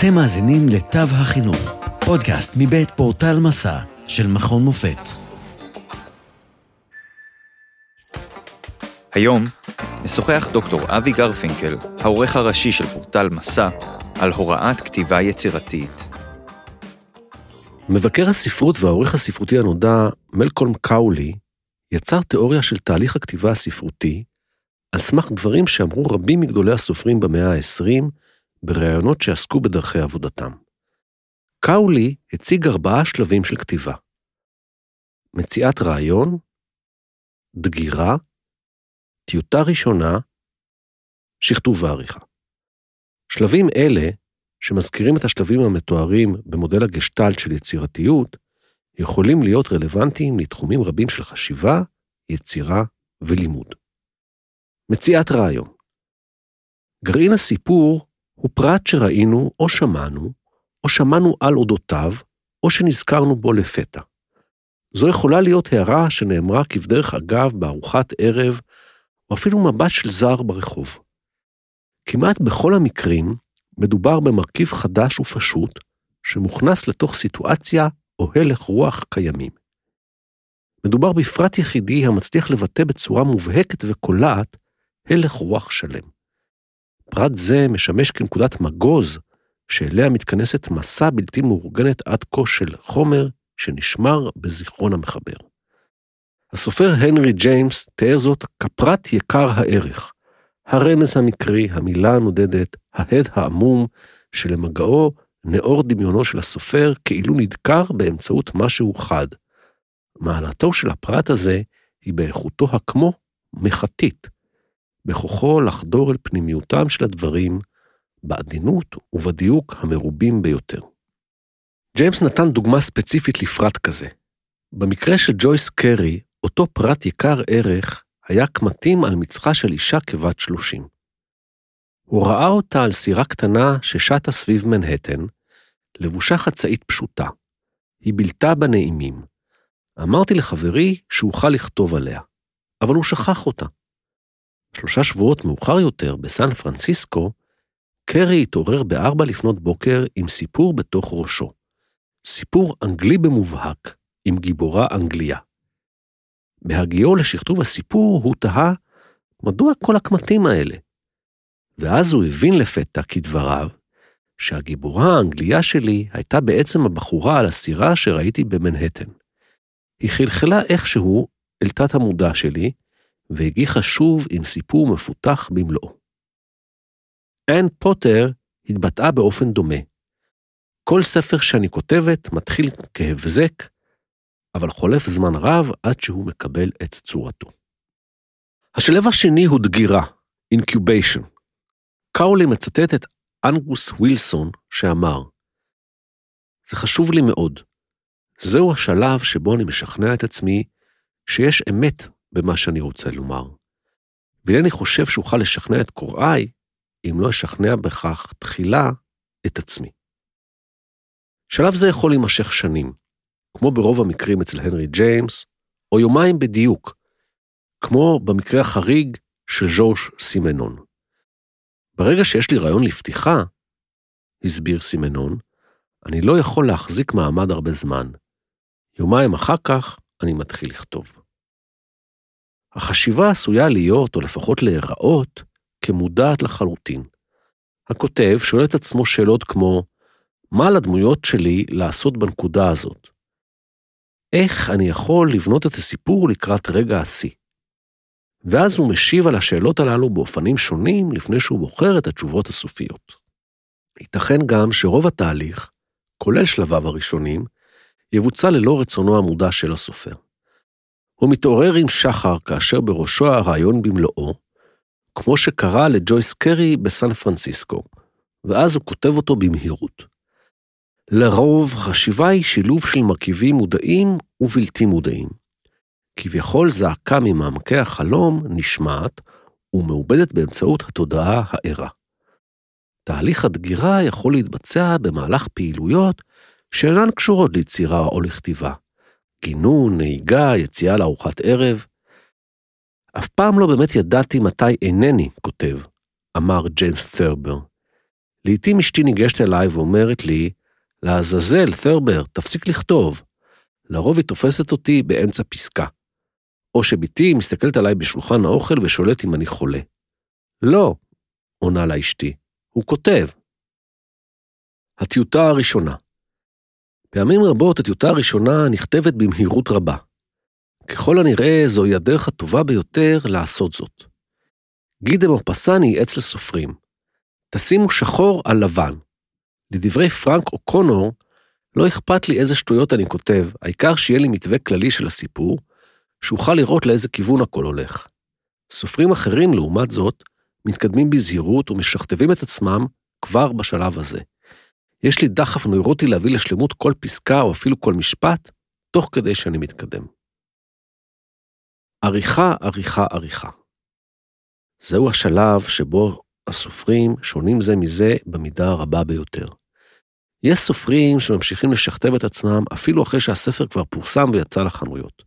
אתם מאזינים לתו החינוך, פודקאסט מבית פורטל מסע של מכון מופת. היום משוחח דוקטור אבי גרפינקל, העורך הראשי של פורטל מסע, על הוראת כתיבה יצירתית. מבקר הספרות והעורך הספרותי הנודע, מלקולם קאולי, יצר תיאוריה של תהליך הכתיבה הספרותי, על סמך דברים שאמרו רבים מגדולי הסופרים במאה ה-20, בראיונות שעסקו בדרכי עבודתם. קאולי הציג ארבעה שלבים של כתיבה. מציאת רעיון, דגירה, טיוטה ראשונה, שכתוב ועריכה. שלבים אלה, שמזכירים את השלבים המתוארים במודל הגשטלט של יצירתיות, יכולים להיות רלוונטיים לתחומים רבים של חשיבה, יצירה ולימוד. מציאת רעיון גרעין הסיפור הוא פרט שראינו או שמענו, או שמענו על אודותיו, או שנזכרנו בו לפתע. זו יכולה להיות הערה שנאמרה כבדרך אגב בארוחת ערב, או אפילו מבט של זר ברחוב. כמעט בכל המקרים מדובר במרכיב חדש ופשוט, שמוכנס לתוך סיטואציה או הלך רוח קיימים. מדובר בפרט יחידי המצליח לבטא בצורה מובהקת וקולעת הלך רוח שלם. פרט זה משמש כנקודת מגוז שאליה מתכנסת מסע בלתי מאורגנת עד כה של חומר שנשמר בזיכרון המחבר. הסופר הנרי ג'יימס תיאר זאת כפרט יקר הערך, הרמז המקרי, המילה הנודדת, ההד העמום, שלמגעו נאור דמיונו של הסופר כאילו נדקר באמצעות משהו חד. מעלתו של הפרט הזה היא באיכותו הכמו מחתית, בכוחו לחדור אל פנימיותם של הדברים, בעדינות ובדיוק המרובים ביותר. ג'יימס נתן דוגמה ספציפית לפרט כזה. במקרה של ג'ויס קרי, אותו פרט יקר ערך היה קמטים על מצחה של אישה כבת שלושים. הוא ראה אותה על סירה קטנה ששטה סביב מנהטן, לבושה חצאית פשוטה. היא בילתה בנעימים. אמרתי לחברי שאוכל לכתוב עליה, אבל הוא שכח אותה. שלושה שבועות מאוחר יותר, בסן פרנסיסקו, קרי התעורר בארבע לפנות בוקר עם סיפור בתוך ראשו. סיפור אנגלי במובהק, עם גיבורה אנגליה. בהגיעו לשכתוב הסיפור, הוא תהה, מדוע כל הקמטים האלה? ואז הוא הבין לפתע, כדבריו, שהגיבורה האנגליה שלי הייתה בעצם הבחורה על הסירה שראיתי במנהטן. היא חלחלה איכשהו אל תת המודע שלי, והגיחה שוב עם סיפור מפותח במלואו. אן פוטר התבטאה באופן דומה. כל ספר שאני כותבת מתחיל כהבזק, אבל חולף זמן רב עד שהוא מקבל את צורתו. השלב השני הוא דגירה, אינקיוביישן. קאולי מצטט את אנגוס ווילסון שאמר, זה חשוב לי מאוד. זהו השלב שבו אני משכנע את עצמי שיש אמת במה שאני רוצה לומר. ואינני חושב שאוכל לשכנע את קוראי אם לא אשכנע בכך תחילה את עצמי. שלב זה יכול להימשך שנים, כמו ברוב המקרים אצל הנרי ג'יימס, או יומיים בדיוק, כמו במקרה החריג של ז'ורש סימנון. ברגע שיש לי רעיון לפתיחה, הסביר סימנון, אני לא יכול להחזיק מעמד הרבה זמן. יומיים אחר כך אני מתחיל לכתוב. החשיבה עשויה להיות, או לפחות להיראות, כמודעת לחלוטין. הכותב שואל את עצמו שאלות כמו, מה לדמויות שלי לעשות בנקודה הזאת? איך אני יכול לבנות את הסיפור לקראת רגע השיא? ואז הוא משיב על השאלות הללו באופנים שונים לפני שהוא בוחר את התשובות הסופיות. ייתכן גם שרוב התהליך, כולל שלביו הראשונים, יבוצע ללא רצונו המודע של הסופר. הוא מתעורר עם שחר כאשר בראשו הרעיון במלואו, כמו שקרה לג'ויס קרי בסן פרנסיסקו, ואז הוא כותב אותו במהירות. לרוב, החשיבה היא שילוב של מרכיבים מודעים ובלתי מודעים. כביכול זעקה ממעמקי החלום נשמעת ומעובדת באמצעות התודעה הערה. תהליך הדגירה יכול להתבצע במהלך פעילויות שאינן קשורות ליצירה או לכתיבה. גינון, נהיגה, יציאה לארוחת ערב. אף פעם לא באמת ידעתי מתי אינני כותב, אמר ג'יימס ת'רבר. לעתים אשתי ניגשת אליי ואומרת לי, לעזאזל, ת'רבר, תפסיק לכתוב. לרוב היא תופסת אותי באמצע פסקה. או שבתי מסתכלת עליי בשולחן האוכל ושואלת אם אני חולה. לא, עונה לה אשתי, הוא כותב. הטיוטה הראשונה פעמים רבות הטיוטה הראשונה נכתבת במהירות רבה. ככל הנראה זוהי הדרך הטובה ביותר לעשות זאת. גידה מופסני עץ לסופרים. תשימו שחור על לבן. לדברי פרנק אוקונור, לא אכפת לי איזה שטויות אני כותב, העיקר שיהיה לי מתווה כללי של הסיפור, שאוכל לראות לאיזה כיוון הכל הולך. סופרים אחרים, לעומת זאת, מתקדמים בזהירות ומשכתבים את עצמם כבר בשלב הזה. יש לי דחף נוירוטי להביא לשלמות כל פסקה או אפילו כל משפט, תוך כדי שאני מתקדם. עריכה, עריכה, עריכה. זהו השלב שבו הסופרים שונים זה מזה במידה הרבה ביותר. יש סופרים שממשיכים לשכתב את עצמם אפילו אחרי שהספר כבר פורסם ויצא לחנויות.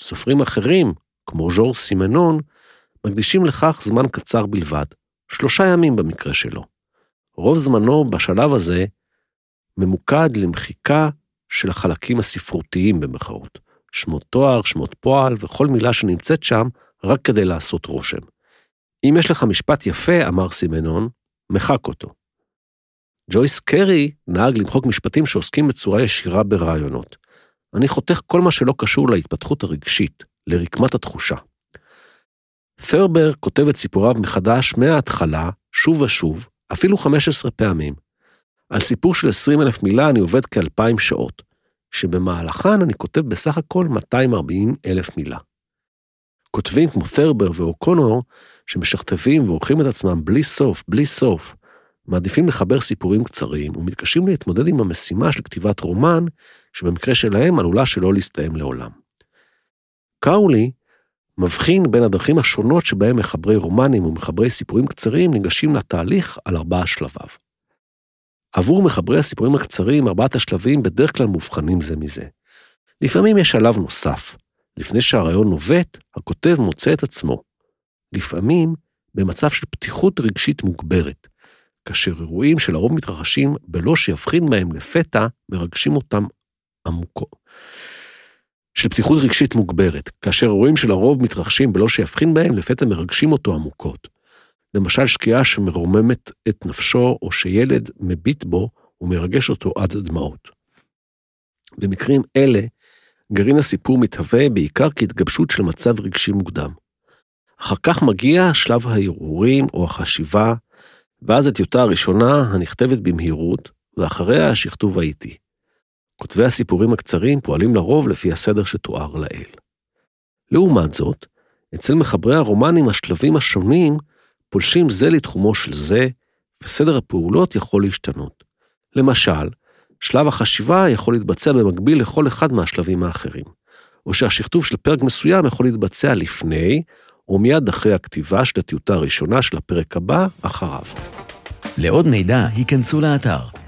סופרים אחרים, כמו ז'ור סימנון, מקדישים לכך זמן קצר בלבד, שלושה ימים במקרה שלו. רוב זמנו בשלב הזה ממוקד למחיקה של החלקים הספרותיים במחאות. שמות תואר, שמות פועל וכל מילה שנמצאת שם רק כדי לעשות רושם. אם יש לך משפט יפה, אמר סימנון, מחק אותו. ג'ויס קרי נהג למחוק משפטים שעוסקים בצורה ישירה ברעיונות. אני חותך כל מה שלא קשור להתפתחות הרגשית, לרקמת התחושה. פרבר כותב את סיפוריו מחדש מההתחלה, שוב ושוב, אפילו 15 פעמים. על סיפור של 20 אלף מילה אני עובד כאלפיים שעות, שבמהלכן אני כותב בסך הכל 240 אלף מילה. כותבים כמו ת'רבר ואוקונור, שמשכתבים ועורכים את עצמם בלי סוף, בלי סוף, מעדיפים לחבר סיפורים קצרים ומתקשים להתמודד עם המשימה של כתיבת רומן, שבמקרה שלהם עלולה שלא להסתיים לעולם. קאולי מבחין בין הדרכים השונות שבהם מחברי רומנים ומחברי סיפורים קצרים ניגשים לתהליך על ארבעה שלביו. עבור מחברי הסיפורים הקצרים, ארבעת השלבים בדרך כלל מובחנים זה מזה. לפעמים יש שלב נוסף. לפני שהרעיון נובט, הכותב מוצא את עצמו. לפעמים במצב של פתיחות רגשית מוגברת, כאשר אירועים שלרוב מתרחשים בלא שיבחין בהם לפתע, מרגשים אותם עמוקו. של פתיחות רגשית מוגברת, כאשר אירועים שלרוב מתרחשים בלא שיבחין בהם, לפתע מרגשים אותו עמוקות. למשל שקיעה שמרוממת את נפשו, או שילד מביט בו ומרגש אותו עד הדמעות. במקרים אלה, גרעין הסיפור מתהווה בעיקר כהתגבשות של מצב רגשי מוקדם. אחר כך מגיע שלב ההרהורים או החשיבה, ואז הטיוטה הראשונה הנכתבת במהירות, ואחריה השכתוב האיטי. כותבי הסיפורים הקצרים פועלים לרוב לפי הסדר שתואר לעיל. לעומת זאת, אצל מחברי הרומנים השלבים השונים פולשים זה לתחומו של זה, וסדר הפעולות יכול להשתנות. למשל, שלב החשיבה יכול להתבצע במקביל לכל אחד מהשלבים האחרים, או שהשכתוב של פרק מסוים יכול להתבצע לפני, או מיד אחרי הכתיבה של הטיוטה הראשונה של הפרק הבא, אחריו. לעוד מידע, היכנסו לאתר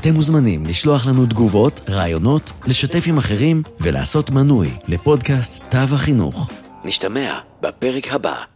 אתם מוזמנים לשלוח לנו תגובות, רעיונות, לשתף עם אחרים ולעשות מנוי לפודקאסט תו החינוך. נשתמע בפרק הבא.